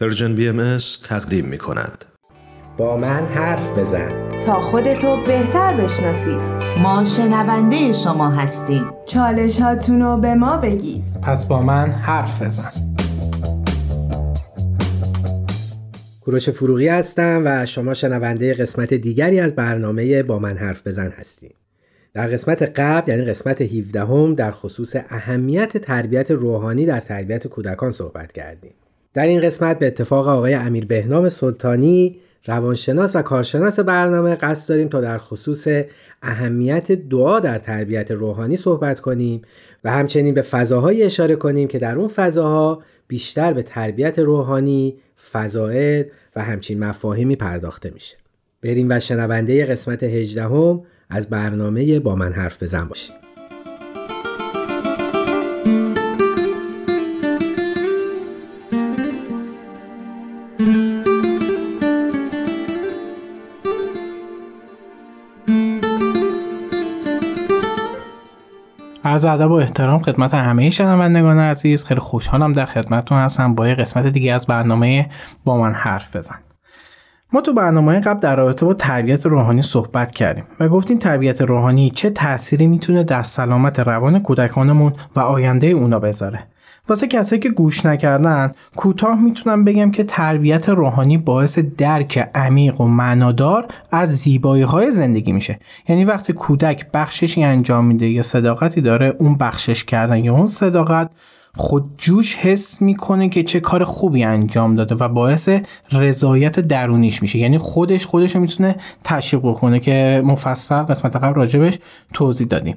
Persian BMS تقدیم می کند. با من حرف بزن. تا خودتو بهتر بشناسید. ما شنونده شما هستیم. چالش هاتونو به ما بگید. پس با من حرف بزن. کوروش فروغی هستم و شما شنونده قسمت دیگری از برنامه با من حرف بزن هستیم. در قسمت قبل یعنی قسمت 17 هم در خصوص اهمیت تربیت روحانی در تربیت کودکان صحبت کردیم. در این قسمت به اتفاق آقای امیر بهنام سلطانی روانشناس و کارشناس برنامه قصد داریم تا در خصوص اهمیت دعا در تربیت روحانی صحبت کنیم و همچنین به فضاهایی اشاره کنیم که در اون فضاها بیشتر به تربیت روحانی، فضائل و همچین مفاهیمی پرداخته میشه. بریم و شنونده قسمت 18 هم از برنامه با من حرف بزن باشیم. از ادب و احترام خدمت همه شنوندگان عزیز. خیلی خوشحالم در خدمتتون هستم. با یه قسمت دیگه از برنامه با من حرف بزن. ما تو برنامه قبل در رابطه با تربیت روحانی صحبت کردیم و گفتیم تربیت روحانی چه تأثیری می‌تونه در سلامت روان کودکانمون و آینده اونا بذاره. واسه کسایی که گوش نکردن کوتاه می‌تونم بگم که تربیت روحانی باعث درک عمیق و معنادار از زیبایی های زندگی میشه. یعنی وقتی کودک بخششی انجام میده یا صداقتی داره اون بخشش کردن یا اون صداقت خودجوش حس می‌کنه که چه کار خوبی انجام داده و باعث رضایت درونیش میشه. یعنی خودش خودش رو می‌تونه تشویق بکنه که مفصل قسمت قبل راجبش توضیح دادیم.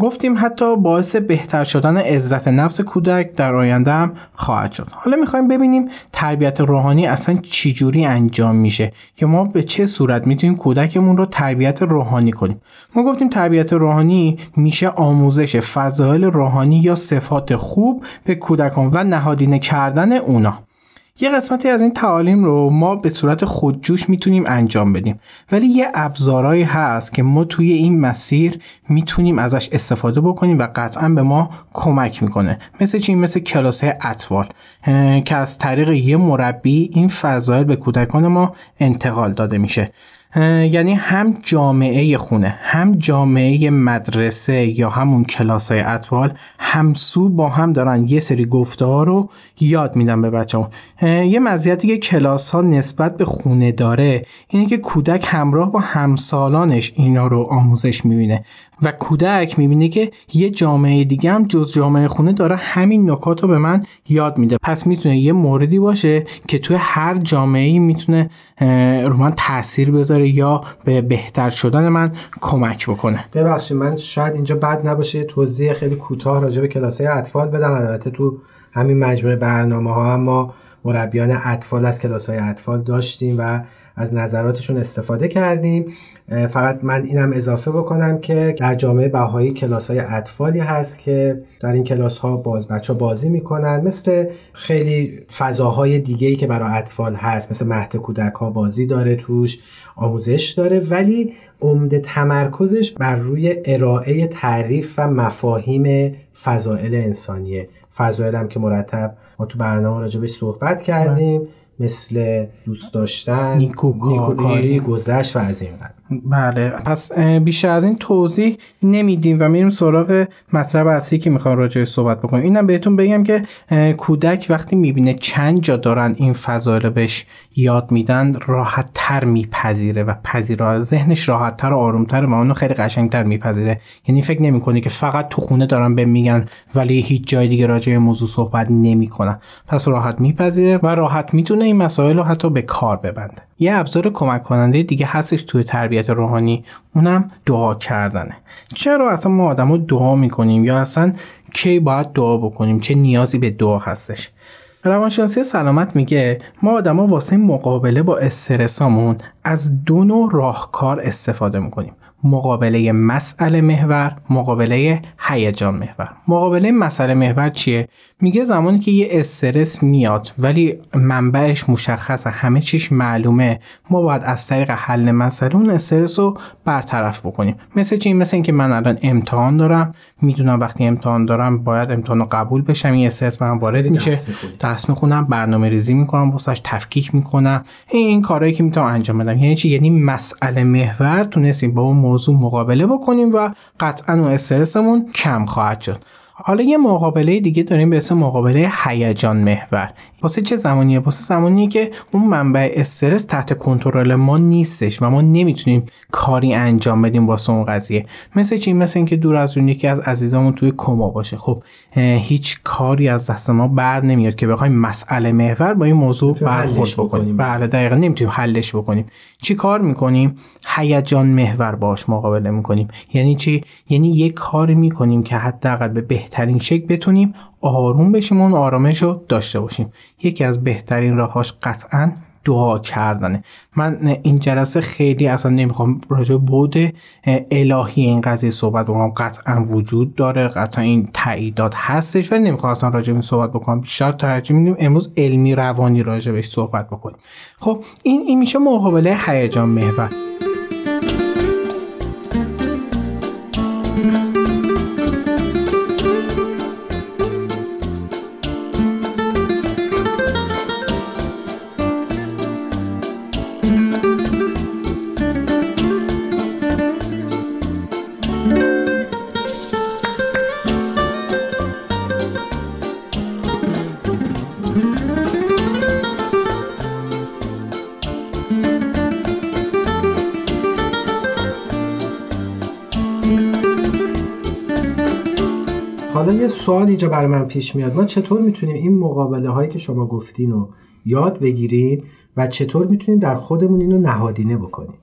گفتیم حتی باعث بهتر شدن عزت نفس کودک در آینده هم خواهد شد. حالا می‌خوایم ببینیم تربیت روحانی اصلا چجوری انجام میشه یا ما به چه صورت می‌تونیم کودکمون رو تربیت روحانی کنیم. ما گفتیم تربیت روحانی میشه آموزش فضایل روحانی یا صفات خوب به کودکان و نهادینه کردن اونا. یه قسمتی از این تعالیم رو ما به صورت خودجوش می‌تونیم انجام بدیم. ولی یه ابزارهایی هست که ما توی این مسیر می‌تونیم ازش استفاده بکنیم و قطعا به ما کمک می‌کنه. مثل چی؟ مثل کلاس اطفال. که از طریق یه مربی این فضایل به کودکان ما انتقال داده میشه. یعنی هم جامعه خونه هم جامعه مدرسه یا همون کلاس های اطفال همسو با هم دارن یه سری گفته ها رو یاد میدن به بچه یه مزیتی که کلاس ها نسبت به خونه داره اینه که کودک همراه با همسالانش اینا رو آموزش می‌بینه. و کودک می‌بینه که یه جامعه دیگه هم جز جامعه خونه داره همین نکات رو به من یاد میده. پس می‌تونه یه موردی باشه که توی هر جامعه می‌تونه رو من تاثیر بذاره یا به بهتر شدن من کمک بکنه. ببخشید من شاید اینجا بد نباشه توضیح خیلی کوتاه راجع به کلاسای اطفال بدم. البته تو همین مجموعه برنامه ها هم ما مربیان اطفال از کلاس های اطفال داشتیم و از نظراتشون استفاده کردیم. فقط من اینم اضافه بکنم که در جامعه بهایی کلاس های اطفالی هست که در این کلاس ها باز بچه ها بازی می‌کنن. مثل خیلی فضاهای دیگه ای که برای اطفال هست مثل مهد کودک ها بازی داره توش آموزش داره ولی عمده تمرکزش بر روی ارائه تعریف و مفاهیم فضائل انسانیه. فضایل هم که مرتب ما تو برنامه راجبش صحبت کردیم. مثل دوست داشتن نیکوکاری. گذشت و از این قدر بله. پس بیشتر از این توضیح نمیدیم و میریم سراغ مطلب اصلی که می‌خوام راجعش صحبت بکنیم. اینم بهتون بگم که کودک وقتی می‌بینه چند جا دارن این فضایل بهش یاد میدن راحت تر میپذیره و پذیرا ذهنش راحت تر و آروم تر و اونو خیلی قشنگ تر میپذیره. یعنی فکر نمی‌کنه که فقط تو خونه دارن به میگن ولی هیچ جای دیگه راجع موضوع صحبت نمی‌کنن. پس راحت میپذیره و راحت می‌تونه این مسائل رو حتی به کار ببنده. یه ابزار کمک کننده دیگه هستش توی تربیت روحانی. اونم دعا کردنه. چرا اصلا ما آدما دعا می‌کنیم یا اصلا کی باید دعا بکنیم؟ چه نیازی به دعا هستش؟ روانشناسی سلامت میگه ما آدما واسه مقابله با استرسامون از دو نوع راهکار استفاده می‌کنیم. مقابله مسئله محور مقابله هیجان محور. مقابله مسئله محور چیه؟ میگه زمانی که یه استرس میاد ولی منبعش مشخصه همه چیش معلومه ما باید از طریق حل مسئله اون استرس رو برطرف بکنیم. مثل چی؟ مثل اینکه من الان امتحان دارم می‌دونم وقتی امتحان دارم باید امتحان رو قبول بشم این استرس من وارد میشه. درس می‌خونم برنامه ریزی می‌کنم واسش تفکیک می‌کنم. این, این کارهایی که می‌تونم انجام بدم. یعنی چی؟ یعنی مسئله محور تونستیم با اون موضوع مقابله بکنیم و قطعا اون استرسمون کم خواهد شد. حالا یه مقابله دیگه داریم به اسم مقابله هیجان محور. واسه چه زمانیه؟ واسه زمانیه که اون منبع استرس تحت کنترل ما نیستش و ما نمی‌تونیم کاری انجام بدیم واسه اون قضیه. مثل چی؟ مثل اینکه دور از اون یکی از عزیزامون توی کما باشه. خب هیچ کاری از دست ما بر نمیاد که بخوایم مسئله محور با این موضوع برخورد بکنیم. بله دقیقا نمی‌تونیم حلش بکنیم. چی کار می‌کنیم؟ هیجان محور باش مقابله می‌کنیم. یعنی چی؟ یعنی یک کاری می‌کنیم که حداقل به بهترین شکل بتونیم آروم بشیم و آرامش رو داشته باشیم. یکی از بهترین راهاش قطعا دعا کردنه. من این جلسه خیلی اصلا نمی‌خوام راجع بود الهی این قضیه صحبت بکنم. قطعا وجود داره قطعا این تاییدات هستش ولی نمی‌خوام اصلا راجع این صحبت بکنم. شاید ترجیح میدیم. امروز علمی روانی راجع بهش صحبت بکنیم. خب این این میشه مقابله هیجان محور. سوال اینجا برای من پیش میاد. ما چطور می‌تونیم این مقابله هایی که شما گفتین رو یاد بگیریم و چطور می‌تونیم در خودمون اینو نهادینه بکنیم؟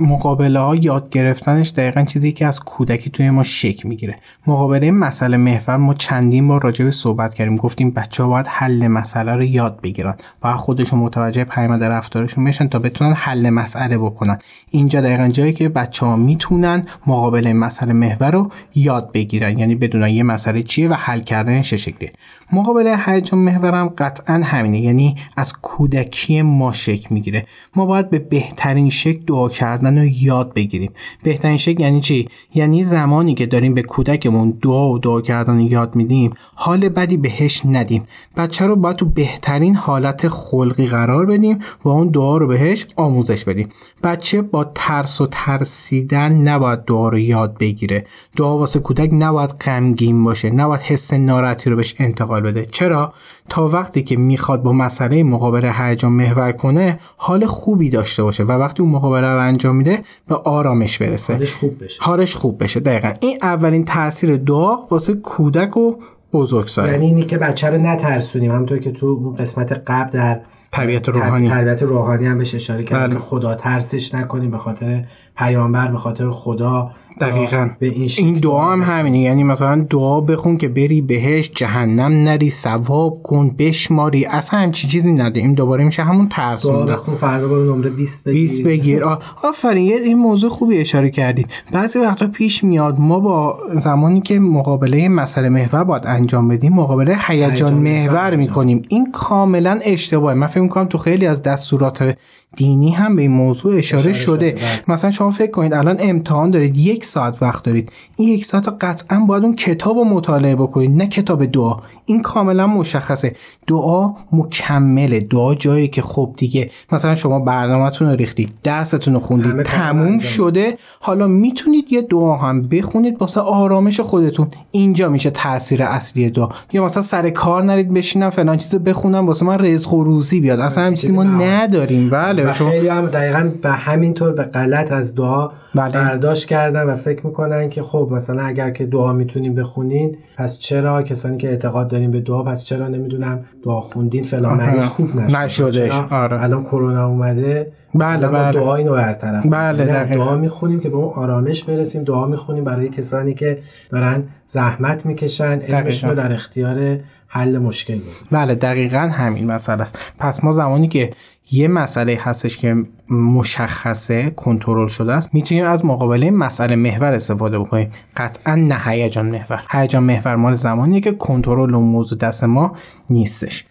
مقابله ها یاد گرفتنش دقیقا چیزی که از کودکی توی ما شک می‌گیره. مقابله مسئله محور ما چندین بار راجع به صحبت کردیم. گفتیم بچه ها باید حل مسئله رو یاد بگیرن. باید خودشون متوجه پیامد رفتارشون بشن تا بتونن حل مسئله بکنن. اینجا دقیقا جایی که بچه ها می‌تونن مقابله مسئله محور رو یاد بگیرن. یعنی بدونن یه مسئله چیه و حل کردنش چه شکلیه. مقابله هیجان محورم قطعا همینه. یعنی از کودکی ما شک می‌گیره. ما باید به بهترین شکل دعا کردن رو یاد بگیریم. بهترین شکل یعنی چی؟ یعنی زمانی که داریم به کودکمون دعا و دعا کردن رو یاد میدیم حال بدی بهش ندیم. بچه رو باید تو بهترین حالت خلقی قرار بدیم و اون دعا رو بهش آموزش بدیم. بچه با ترس و ترسیدن نباید دعا رو یاد بگیره. دعا واسه کودک نباید غمگین باشه نباید حس ناراحتی رو بهش انتقال بده. چرا؟ تا وقتی که می‌خواد با مسئله مقابله هیجان محور کنه حال خوبی داشته باشه و وقتی اون مقابله رو انجام میده به آرامش برسه. حالش خوب بشه. حالش خوب بشه دقیقا. این اولین تاثیر دعا واسه کودک و بزرگسال یعنی اینی که بچه رو نترسونیم. همونطور که تو اون قسمت قبل در تربیت روحانی. تربیت روحانی هم بهش اشاره کردیم بله. که خدا ترسش نکنیم به خاطر پیامبر به خاطر خدا دقیقا. به این, این دعا هم همینه. یعنی مثلا دعا بخون که بری بهش جهنم نری ثواب کن بشماری. اصلا همچی چیزی نده. این دوباره میشه همون دعا ترسونده بخون فردا برو نمره 20 بگیر. 20 بگیر. آفرین این موضوع خوبی اشاره کردید. بعضی وقتا پیش میاد ما با زمانی که مقابله مسئله محور باید انجام بدیم مقابله هیجان محور. می‌کنیم. این کاملا اشتباهه. من فکر می‌کنم تو خیلی از دستورات دینی هم به این موضوع اشاره, اشاره شده شده، بله. مثلا شما فکر کنید الان امتحان دارید یک ساعت وقت دارید. این یک ساعت قطعا باید اون کتاب رو مطالعه بکنید نه کتاب دعا. این کاملا مشخصه. دعا مکمله. دعا جایی که خب دیگه مثلا شما برنامهتون رو ریختید درستون رو خوندید تموم شده. حالا می‌تونید یه دعا هم بخونید واسه آرامش خودتون. اینجا میشه تاثیر اصلی دعا. یا مثلا سر کار نرید بشینم فلان چیزو بخونم واسه من رزق و روزی بیاد. اصلا هم چیزی ما. نداریم. بله شما خیلی هم دقیقا به همین طور به غلط از دعا بله. برداشت کردن و فکر می‌کنن که خب مثلا اگر که دعا می‌تونیم بخونین پس چرا کسانی که اعتقاد داریم به دعا پس چرا نمی‌دونم دعا خوندین فلان. مریض خوب نشده نشدش. آره. الان کرونا اومده بله، بله. دعا اینو برطرف بله، دقیقاً. دعا می‌خونیم که به اون آرامش برسیم دعا می‌خونیم برای کسانی که دارن زحمت می‌کشن علمشون رو. در اختیار حل مشکل بود. بله دقیقا همین مسئله است. پس ما زمانی که یه مسئله هستش که مشخصه کنترل شده است می‌تونیم از مقابله مسئله محور استفاده بکنیم. قطعا نه هیجان محور. هیجان محور مال زمانیه که کنترل اون موضوع دست ما نیستش.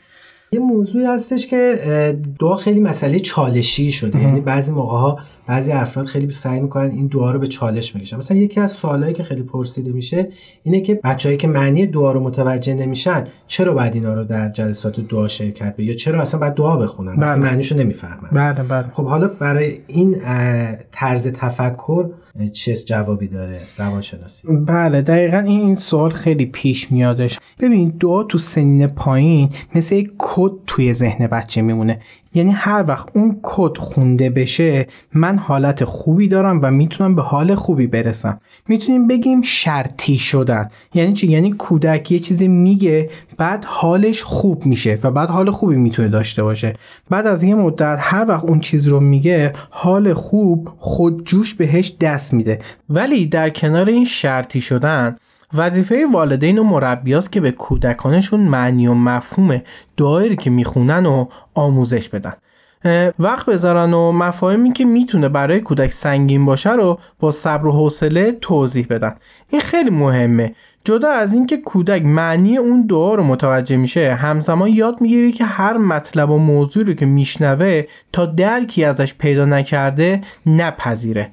یه موضوعی هستش که دعا خیلی مسئله چالشی شده. یعنی بعضی موقع ها بعضی افراد خیلی سعی می‌کنن این دعا رو به چالش بکشن. مثلا یکی از سوالایی که خیلی پرسیده میشه اینه که بچههایی که معنی دعا رو متوجه نمیشن چرا باید اینا رو در جلسات دعا شرکت به یا چرا اصلا باید دعا بخونن بله. معنیشو نمی‌فهمن؟ بله بله. خب حالا برای این طرز تفکر چه جوابی داره روانشناسی؟ بله دقیقا این این سوال خیلی پیش میادش. ببین دعا تو سنین پایین مثل یک کد توی ذهن بچه میمونه. یعنی هر وقت اون کد خونده بشه من حالت خوبی دارم و می‌تونم به حال خوبی برسم. می‌تونیم بگیم شرطی شدن. یعنی چی؟ یعنی کودک یه چیزی میگه بعد حالش خوب میشه و بعد حال خوبی می‌تونه داشته باشه. بعد از یه مدت هر وقت اون چیز رو میگه حال خوب خودجوش بهش دست میده. ولی در کنار این شرطی شدن وظیفه والدین و مربیاست که به کودکانشون معنی و مفهوم دایری که می‌خونن و آموزش بدن. وقت بذارن و مفاهیمی که می‌تونه برای کودک سنگین باشه رو با صبر و حوصله توضیح بدن. این خیلی مهمه. جدا از اینکه کودک معنی اون دعا رو متوجه میشه همزمان یاد می‌گیری که هر مطلب و موضوعی رو که میشنوه تا درکی ازش پیدا نکرده نپذیره.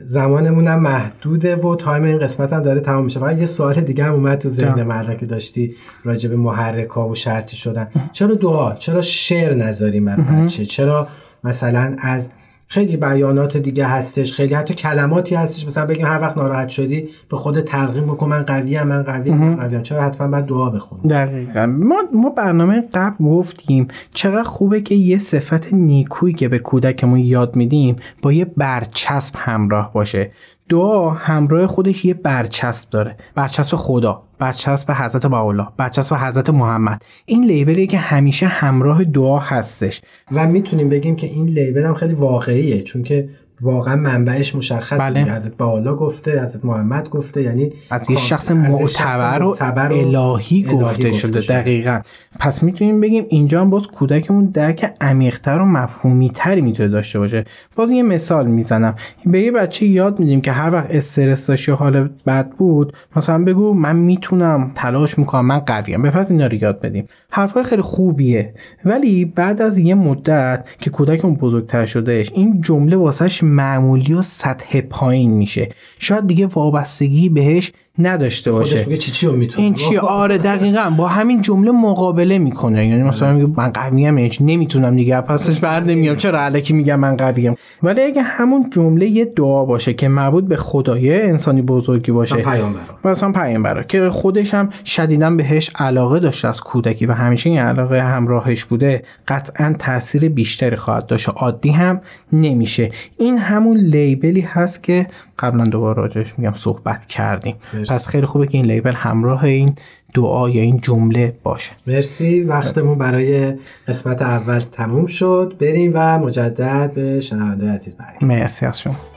زمانمون هم محدوده و تایم این قسمت هم داره تمام میشه. فقط یه سوال دیگه هم اومد تو ذهن مردم که داشتی راجع به محرک ها و شرطی شدن. چرا دعا؟ چرا شعر نذاریم برای بچه؟ چرا مثلا از خیلی بیانات دیگه هستش خیلی حتی کلماتی هستش. مثلا بگیم هر وقت ناراحت شدی به خود تقدیم بکن من قوی من قوی من قوی چرا حتما باید دعا بخونیم دقیقا. ما, ما برنامه قبل گفتیم چقدر خوبه که یه صفت نیکویی که به کودکمون یاد میدیم با یه برچسب همراه باشه. دعا همراه خودش یه برچسب داره. برچسب خدا برچسب حضرت باولا برچسب حضرت محمد. این لیبلی که همیشه همراه دعا هستش. و می‌تونیم بگیم که این لیبل هم خیلی واقعیه چون که واقعا منبعش مشخصه بله. حضرت بالا گفته حضرت محمد گفته یعنی از یه شخص معتبر و الهی گفته شده دقیقا. پس می‌تونیم بگیم اینجا هم باز کودکمون درک عمیقتر و مفهومی تری می‌تونه داشته باشه. باز یه مثال می‌زنم. به یه بچه یاد میدیم که هر وقت استرس داشت یا حال بد بود مثلا بگو من می‌تونم تلاش می‌کنم من قویم. بپس اینا رو یاد بدیم. حرفای خیلی خوبیه. ولی بعد از یه مدت که کودکمون بزرگتر شدهش این جمله واسش معمولی و سطح پایین میشه. شاید دیگه وابستگی بهش نداشته باشه. خودش میگه چی چی می‌تونه؟ این چی؟ آره دقیقا. با همین جمله مقابله می‌کنه. یعنی مثلا میگه من قویم یعنی نمی‌تونم دیگه. پسش بر نمیام. چرا علکی میگم من قویم ولی اگه همون جمله یه دعا باشه که مربوط به خدای انسانی بزرگی باشه. پیامبر. مثلا پیامبر. که خودش هم شدیدا بهش علاقه داشته از کودکی و همیشه این علاقه همراهش بوده قطعا تاثیر بیشتری خواهد داشت. عادی هم نمیشه. این همون لیبلی هست که قبلا دوباره راجعش میگم صحبت کردیم. پس خیلی خوبه که این لیبل همراه این دعا یا این جمله باشه. مرسی. وقتمون برای قسمت اول تموم شد. بریم و مجدد به شنونده عزیز بریم مرسی از شما.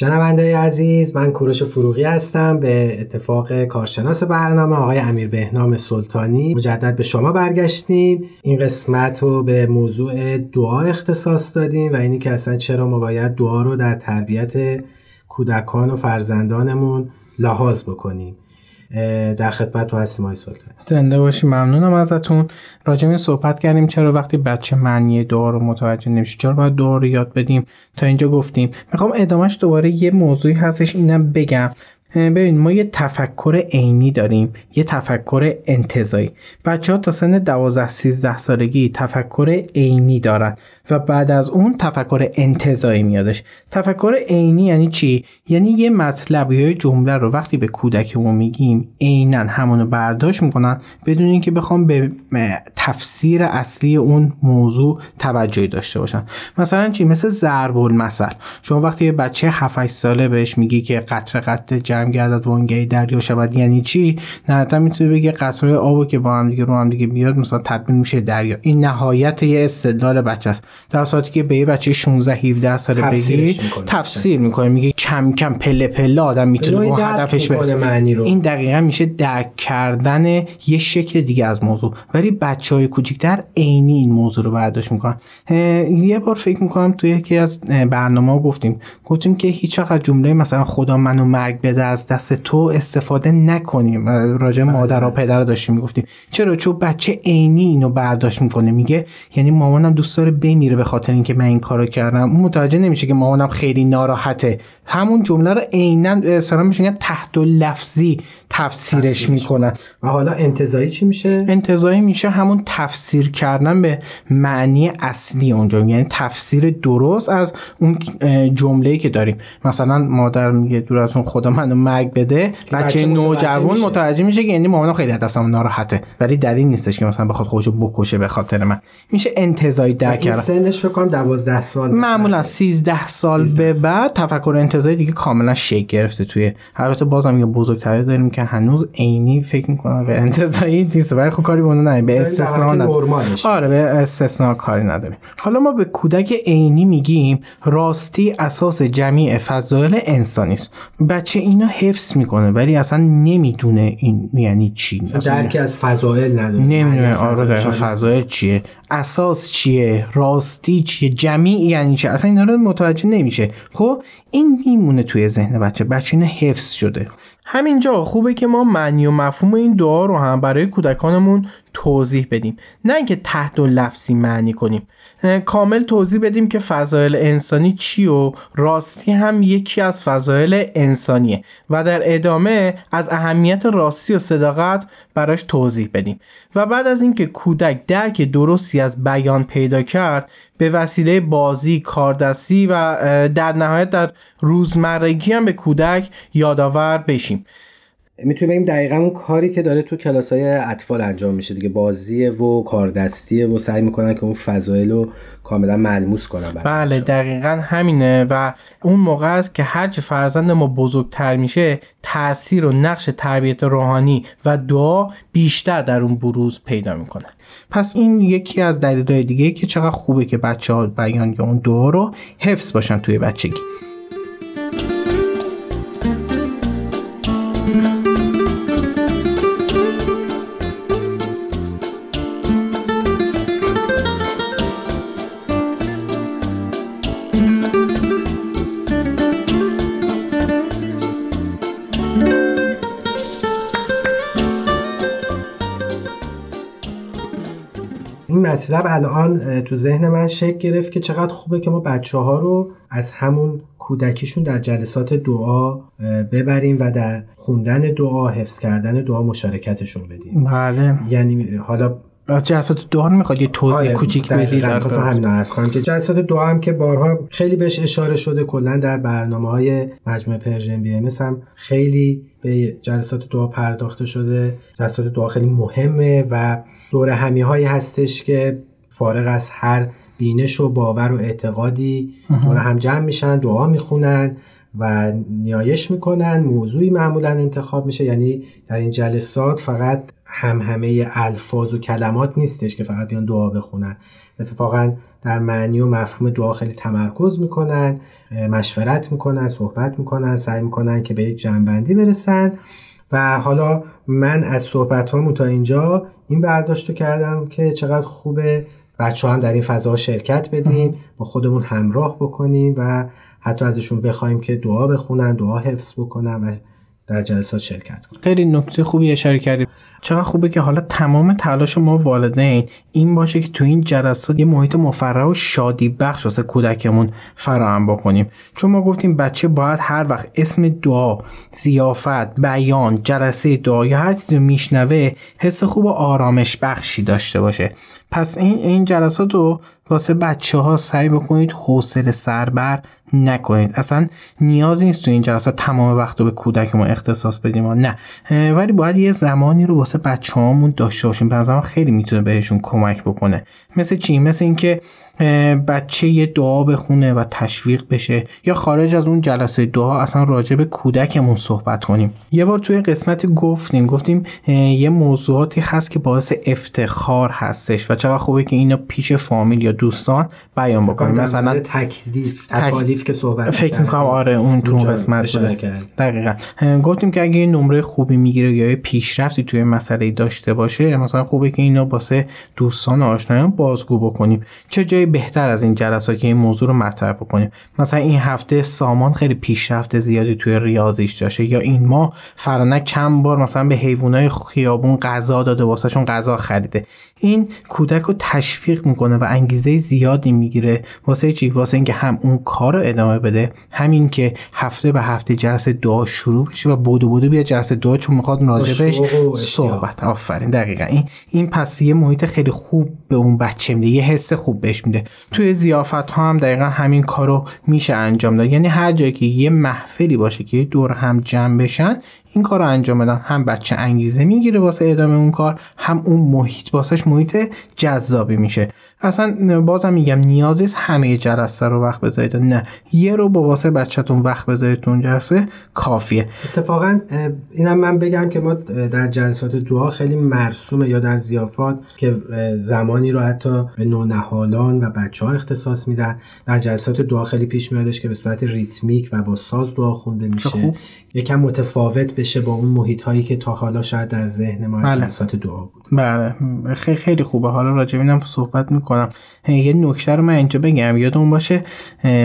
شنونده عزیز من کوروش فروغی هستم. به اتفاق کارشناس برنامه آقای امیر بهنام سلطانی مجدد به شما برگشتیم. این قسمت رو به موضوع دعا اختصاص دادیم و اینی که اصلا چرا ما باید دعا رو در تربیت کودکان و فرزندانمون لحاظ بکنیم. در خدمت تو هستیم آقای سلطانی زنده باشی ممنونم ازتون. راجع به صحبت کردیم چرا وقتی بچه معنی دعا رو متوجه نمیشه چرا باید دعا رو یاد بدیم؟ تا اینجا گفتیم. می‌خوام ادامهش دوباره یه موضوعی هستش اینم بگم. ببین ما یه تفکر عینی داریم یه تفکر انتظایی. بچه ها تا سن 12 13 سالگی تفکر عینی دارن. و بعد از اون تفکر انتظایی میادش. تفکر عینی یعنی چی؟ یعنی یه مطلب یا جمله رو وقتی به کودکمون میگیم عینا همونو برداشت می‌کنن بدون اینکه بخوام به تفسیر اصلی اون موضوع توجهی داشته باشن. مثلا چی؟ مثل ضرب المثل. شما وقتی یه بچه 7 ساله بهش میگی که قطره قطره جمع گردد وانگهی دریا شود یعنی چی؟ نهایتا می‌تونه بگه قطره آبو که با هم دیگه رو هم دیگه بیاد مثلا تبدیل میشه دریا. این نهایت یه استدلال بچه است. در صورتی که به یه بچه 16 17 ساله بگی. تفسیر می‌کنه. میگه کم کم پله پله آدم می‌تونه به هدفش برسه. این دقیقا میشه درک کردن یه شکل دیگه از موضوع. ولی بچه های کوچیکتر عینی این موضوع رو برداشت می‌کنن. یه بار فکر می‌کنم توی یکی از برنامه ها گفتیم. گفتیم که هیچ وقت جمله مثلا خدا منو مرگ بده از دست تو استفاده نکنیم. راجع مادر و پدر رو داشتیم می‌گفتیم. چرا؟ چون بچه عینی اینو برداشت می‌کنه. میگه یعنی مامانم دوست داره بمیره. به خاطر اینکه من این کارو کردم. اون متوجه نمیشه که مامانم خیلی ناراحته. همون جمله رو عینا اصلا میگن تحت و لفظی تفسیرش. می‌کنن. و حالا انتظایی چی میشه؟ انتظایی میشه همون تفسیر کردن به معنی اصلی اونجا. یعنی تفسیر درست از اون جمله‌ای که داریم. مثلا مادر میگه دور از اون خدا منو مرگ بده بچه, نوجوان. متوجه میشه که یعنی مامانم خیلی دستم ناراحته ولی دلیل نیستش که مثلا بخواد خودشو بکشه به خاطر من. میشه انتظایی درک کردن. سنش فکر کنم 12 سال معمولا 13 سال 13 به بعد تفکر انتظاری دیگه کاملا شکل گرفته توی البته بازم یه بزرگتری داریم که هنوز عینی فکر می‌کنم به انتظایی نیست ولی خب کاری به اون نه به استثنا نداریم. آره به استثنا کاری نداریم. حالا ما به کودک عینی میگیم راستی اساس جمیع فضایل انسانی است. بچه اینو حفظ می‌کنه ولی اصلا نمی‌دونه این یعنی چی. درکی از فضائل نداره. نمی‌دونه. آره. فضایل چیه؟ اساس چیه؟ راستی چیه؟ جمیع یعنی چه اصلا اینا رو متوجه نمیشه. خب این میمونه توی ذهن بچه. بچه اینا حفظ شده. همینجا خوبه که ما معنی و مفهوم این دعا رو هم برای کودکانمون توضیح بدیم. نه اینکه تحت و لفظی معنی کنیم. کامل توضیح بدیم که فضایل انسانی چی و راستی هم یکی از فضایل انسانیه و در ادامه از اهمیت راستی و صداقت براش توضیح بدیم. و بعد از اینکه کودک درک درستی از بیان پیدا کرد به وسیله بازی کاردستی و در نهایت در روزمرگی هم به کودک یادآور بشیم. می‌تونیم بگیم دقیقا اون کاری که داره تو کلاس های اطفال انجام میشه دیگه. بازیه و کاردستیه و سعی می‌کنن که اون فضایل رو کاملا ملموس کنن بله بچه‌ها. دقیقا همینه و اون موقع است که هرچه فرزند ما بزرگتر میشه تاثیر و نقش تربیت روحانی و دعا بیشتر در اون بروز پیدا می‌کنه. پس این یکی از دلایل دیگه که چقدر خوبه که بچه ها بیان یا اون دعا رو حفظ باشن توی بچگی. مطلب الان تو ذهن من شکل گرفت که چقدر خوبه که ما بچه ها رو از همون کودکیشون در جلسات دعا ببریم و در خوندن دعا حفظ کردن دعا مشارکتشون بدیم. بله. یعنی حالا جلسات دعا رو می‌خواد یه توضیح آره، کوچیک بدی در همین عرض کنم که جلسات دعا هم که بارها خیلی بهش اشاره شده کلا در برنامه های مجموعه Persian BMS هم خیلی به جلسات دعا پرداخته شده. جلسات دعا خیلی مهمه و دور همی هایی هستش که فارغ از هر بینش و باور و اعتقادی دور هم جمع میشن دعا می‌خونن و نیایش می‌کنن. موضوعی معمولا انتخاب میشه. یعنی در این جلسات فقط هم همه الفاظ و کلمات نیستش که فقط بیان دعا بخونن. اتفاقا در معنی و مفهوم دعا خیلی تمرکز می‌کنن مشورت می‌کنن صحبت می‌کنن سعی می‌کنن که به یک جنبندی برسن. و حالا من از صحبت تا اینجا این برداشت رو کردم که چقدر خوبه. بچه هم در این فضا شرکت بدیم با خودمون همراه بکنیم و حتی ازشون بخوایم که دعا بخونن دعا حفظ بکنن و در جلسات شرکت کنن خیلی نکته خوبی اشاره کردیم چقدر خوبه که حالا تمام تلاش ما والدین این باشه که تو این جلسات یه محیط مفرح و شادی بخش واسه کودکمون فراهم بکنیم. چون ما گفتیم بچه باید هر وقت اسم دعا زیافت بیان جلسه دعا یا هر چیزی میشنوه حس خوب و آرامش بخشی داشته باشه. پس این این جلسات رو واسه بچه ها سعی بکنید حوصله سربر نکنید. اصلا نیازی نیست تو این جلسات تمام وقت رو به کودکمون اختصاص بدیم و نه. ولی باید یه زمانی رو واسه بچه هامون داشته باشیم. به خیلی می‌تونه بهشون کمک بکنه. مثل چی؟ مثل اینکه بچه یه دعا بخونه و تشویق بشه. یا خارج از اون جلسه دعا اصلا راجع به کودکمون صحبت کنیم. یه بار توی قسمت گفتیم گفتیم یه موضوعاتی هست که باعث افتخار هستش و چقدر خوبه که اینو پیش فامیل یا دوستان بیان بکنیم. مثلا تکلیف تکالیف که صحبت فکر می‌کنم آره اون تو قسمت دقیقا. گفتیم که اگه نمره خوبی می‌گیره یا پیشرفتی توی مسئله داشته باشه مثلا خوبه که اینو باسه دوستان آشنایان بازگو بکنیم. چه جای بهتر از این جلسات که این موضوع رو مطرح بکنیم. مثلا این هفته سامان خیلی پیشرفت زیادی توی ریاضیش داشته یا این ما فرانک چند بار مثلا به حیوانات خیابون غذا داده واسهشون غذا خریده. این کودک رو تشویق می‌کنه و انگیزه زیادی می‌گیره. واسه چی؟ واسه اینکه هم اون کار رو ادامه بده همین که هفته به هفته جلسه دعا شروع بشه و بودو بودو بیاد جلسه دعا چون می‌خواد راجبش صحبت. آفرین. دقیقا. این این پس یه محیط خیلی خوب به اون بچه میده یه حس خوب بهش میده. توی زیافت ها هم دقیقا همین کارو میشه انجام داد. یعنی هر جایی که یه محفلی باشه که دور هم جمع بشن این کار رو انجام بدن. هم بچه انگیزه می‌گیره واسه ادامه اون کار هم اون محیط واسش محیط جذابی میشه. اصلا بازم میگم نیازی همه جلسه رو وقت بذارید. نه یه رو با واسه بچهتون وقت بذارید اون جلسه کافیه. اتفاقا اینم من بگم که ما در جلسات دعا خیلی مرسومه یا در زیافات که زمانی رو حتی به نونهالان و بچه ها اختصاص میدن. در جلسات دعا خیلی پیش میادش که به صورت ریتمیک و با ساز دعا خونده میشه. یکم متفاوت بشه با اون محیط هایی که تا حالا شاید در ذهن ما از جلسات دعا بود. بله. خیلی خیلی خوبه. حالا راجع اینم صحبت می‌کنم. یه نکته رو من اینجا بگم. یادمون باشه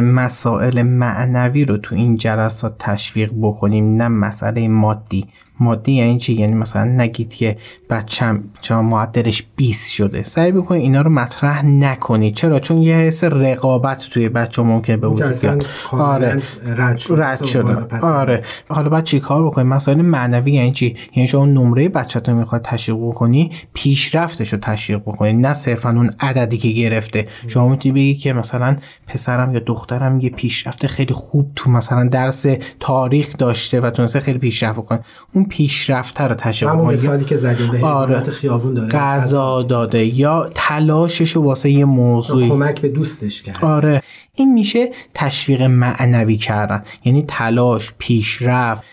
مسائل معنوی رو تو این جلسات تشویق بکنیم نه مسئله مادی. مادی یعنی چی؟ یعنی مثلا نگید که بچم چرا معدلش 20 شده. سعی بکنید اینا رو مطرح نکنید. چرا؟ چون یه حس رقابت توی بچه ممکنه به وجود بیاد. آره. رد شده, رد شده. آره. حالا بعد چی کار بکنید؟ مسائل معنوی یعنی چی؟ یعنی شما نمره بچه‌تون می‌خواد تشویق بکنی پیشرفتش رو تشویق بکنید نه صرفا اون عددی که گرفته. شما می‌تونی بگی که مثلا پسرم یا دخترم یه پیشرفت خیلی خوب تو مثلا درس تاریخ داشته و تونسته خیلی پیشرفت کنه اون پیشرفته رو تشویق همون مثالی که زدیم به آره. خیابون داره. غذا داده یا تلاشش واسه یه موضوعی کمک به دوستش کرد. آره این میشه تشویق معنوی کردن. یعنی تلاش پیشرفت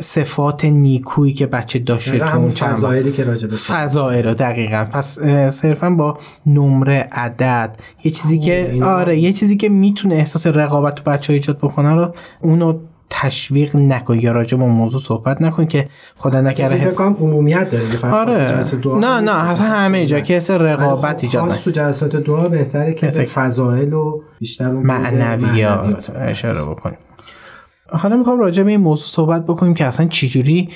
صفات نیکویی که بچه داشته تو اون فضایلی که راجع به فضایل دقیقا. پس صرفا با نمره عدد یه چیزی که آره یه چیزی که می‌تونه احساس رقابت تو بچه ایجاد بکنه رو اونو تشویق نکن. یا راجع به موضوع صحبت نکن که خدا نکره حس فکر عمومیت داره. آره. نه نه اصلا همه جا که حس رقابت ایجاد خاص تو جلسات دعا بهتره که به فضائل و بیشتر معنویات. اشاره بکنیم. حالا می‌خوام راجع به این موضوع صحبت بکنیم که اصلا چجوری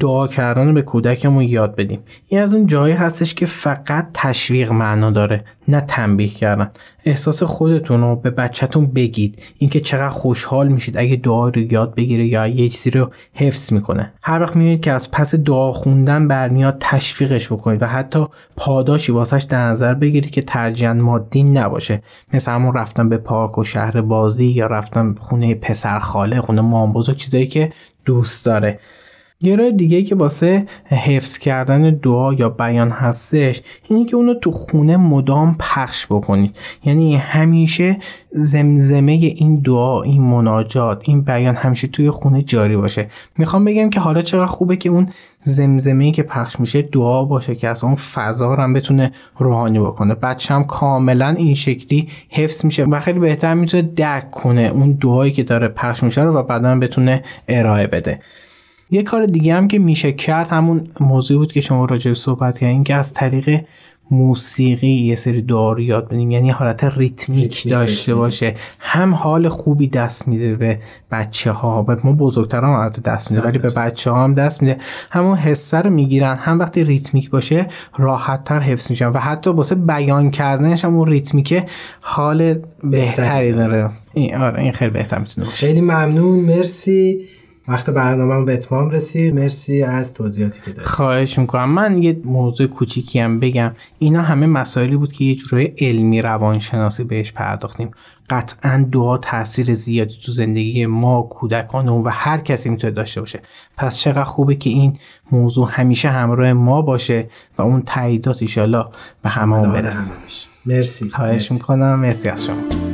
دعا کردن به کودکمون یاد بدیم. این از اون جایی هستش که فقط تشویق معنا داره نه تنبیه کردن. احساس خودتون رو به بچهتون بگید. اینکه چقدر خوشحال میشید اگه دعا رو یاد بگیره یا یه چیزی رو حفظ می‌کنه. هر وقت می‌بینید که از پس دعا خوندن برمیاد تشویقش بکنید و حتی پاداشی واسش در نظر بگیرید که ترجیحاً مادی نباشه. مثل همون رفتن به پارک و شهر بازی یا رفتن خونه پسر خاله خونه مام بزرگ چیزایی که دوست داره. یه راه دیگه که واسه حفظ کردن دعا یا بیان هستش اینه که اونو تو خونه مدام پخش بکنید یعنی همیشه زمزمه این دعا این مناجات این بیان همیشه توی خونه جاری باشه. می‌خوام بگم که حالا چقدر خوبه که اون زمزمه که پخش میشه دعا باشه که از اون فضا رو هم بتونه روحانی بکنه. بچه هم کاملا این شکلی حفظ میشه و خیلی بهتر می‌تونه درک کنه اون دعایی که داره پخش میشه رو و بعدا بتونه ارائه بده. یه کار دیگه هم که میشه کرد همون موضوع بود که شما راجع صحبت کردین که از طریق موسیقی یه سری دعا یاد بدیم. یعنی حالت ریتمیک داشته باشه. هم حال خوبی دست میده به بچه ها به ما بزرگتر هم حالت دست میده ولی به بچه ها هم دست میده. همون حسه رو می‌گیرن. هم وقتی ریتمیک باشه راحت تر حفظ میشن. و حتی واسه بیان کردنش هم اون ریتمیک حال بهتری داره. این آره این خیلی بهتر می‌تونه باشه. خیلی ممنون. مرسی. وقت برنامه به اتمام رسید. مرسی از توضیحاتی که دادید. خواهش می‌کنم. من یه موضوع کوچیکی هم بگم. اینا همه مسائلی بود که یه جورای علمی روانشناسی بهش پرداختیم. قطعا دعا تاثیر زیادی تو زندگی ما کودکان و هر کسی می‌تونه داشته باشه. پس چقدر خوبه که این موضوع همیشه همراه ما باشه و اون تاییدات ایشالا به هممون برسه. مرسی. خواهش می‌کنم. مرسی از شما.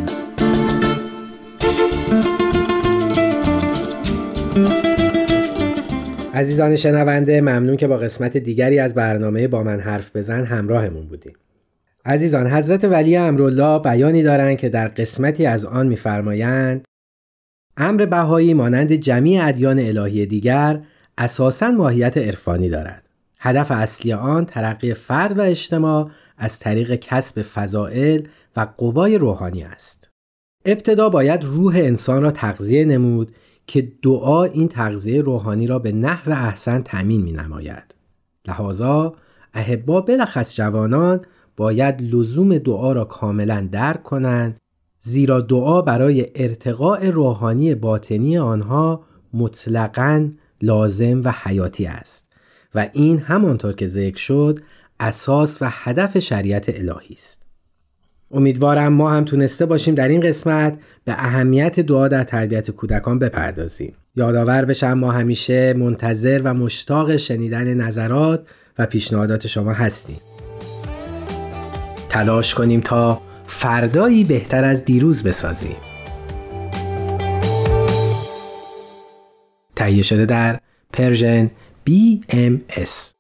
عزیزان شنونده ممنون که با قسمت دیگری از برنامه با من حرف بزن همراهمون بودیم. عزیزان حضرت ولی امرالله بیانی دارند که در قسمتی از آن میفرمایند امر بهایی مانند جمیع ادیان الهی دیگر اساساً ماهیت عرفانی دارد. هدف اصلی آن ترقی فرد و اجتماع از طریق کسب فضائل و قوای روحانی است. ابتدا باید روح انسان را تغذیه نمود که دعا این تغذیه روحانی را به نحو احسن تأمین می نماید. لحاظا احبا بلخص جوانان باید لزوم دعا را کاملا درک کنند زیرا دعا برای ارتقاء روحانی باطنی آنها مطلقا لازم و حیاتی است و این همانطور که ذکر شد اساس و هدف شریعت الهی است. امیدوارم ما هم تونسته باشیم در این قسمت به اهمیت دعا در تربیت کودکان بپردازیم. یادآور بشم ما همیشه منتظر و مشتاق شنیدن نظرات و پیشنهادات شما هستیم. تلاش کنیم تا فردایی بهتر از دیروز بسازیم. تهیه شده در پرژن BMS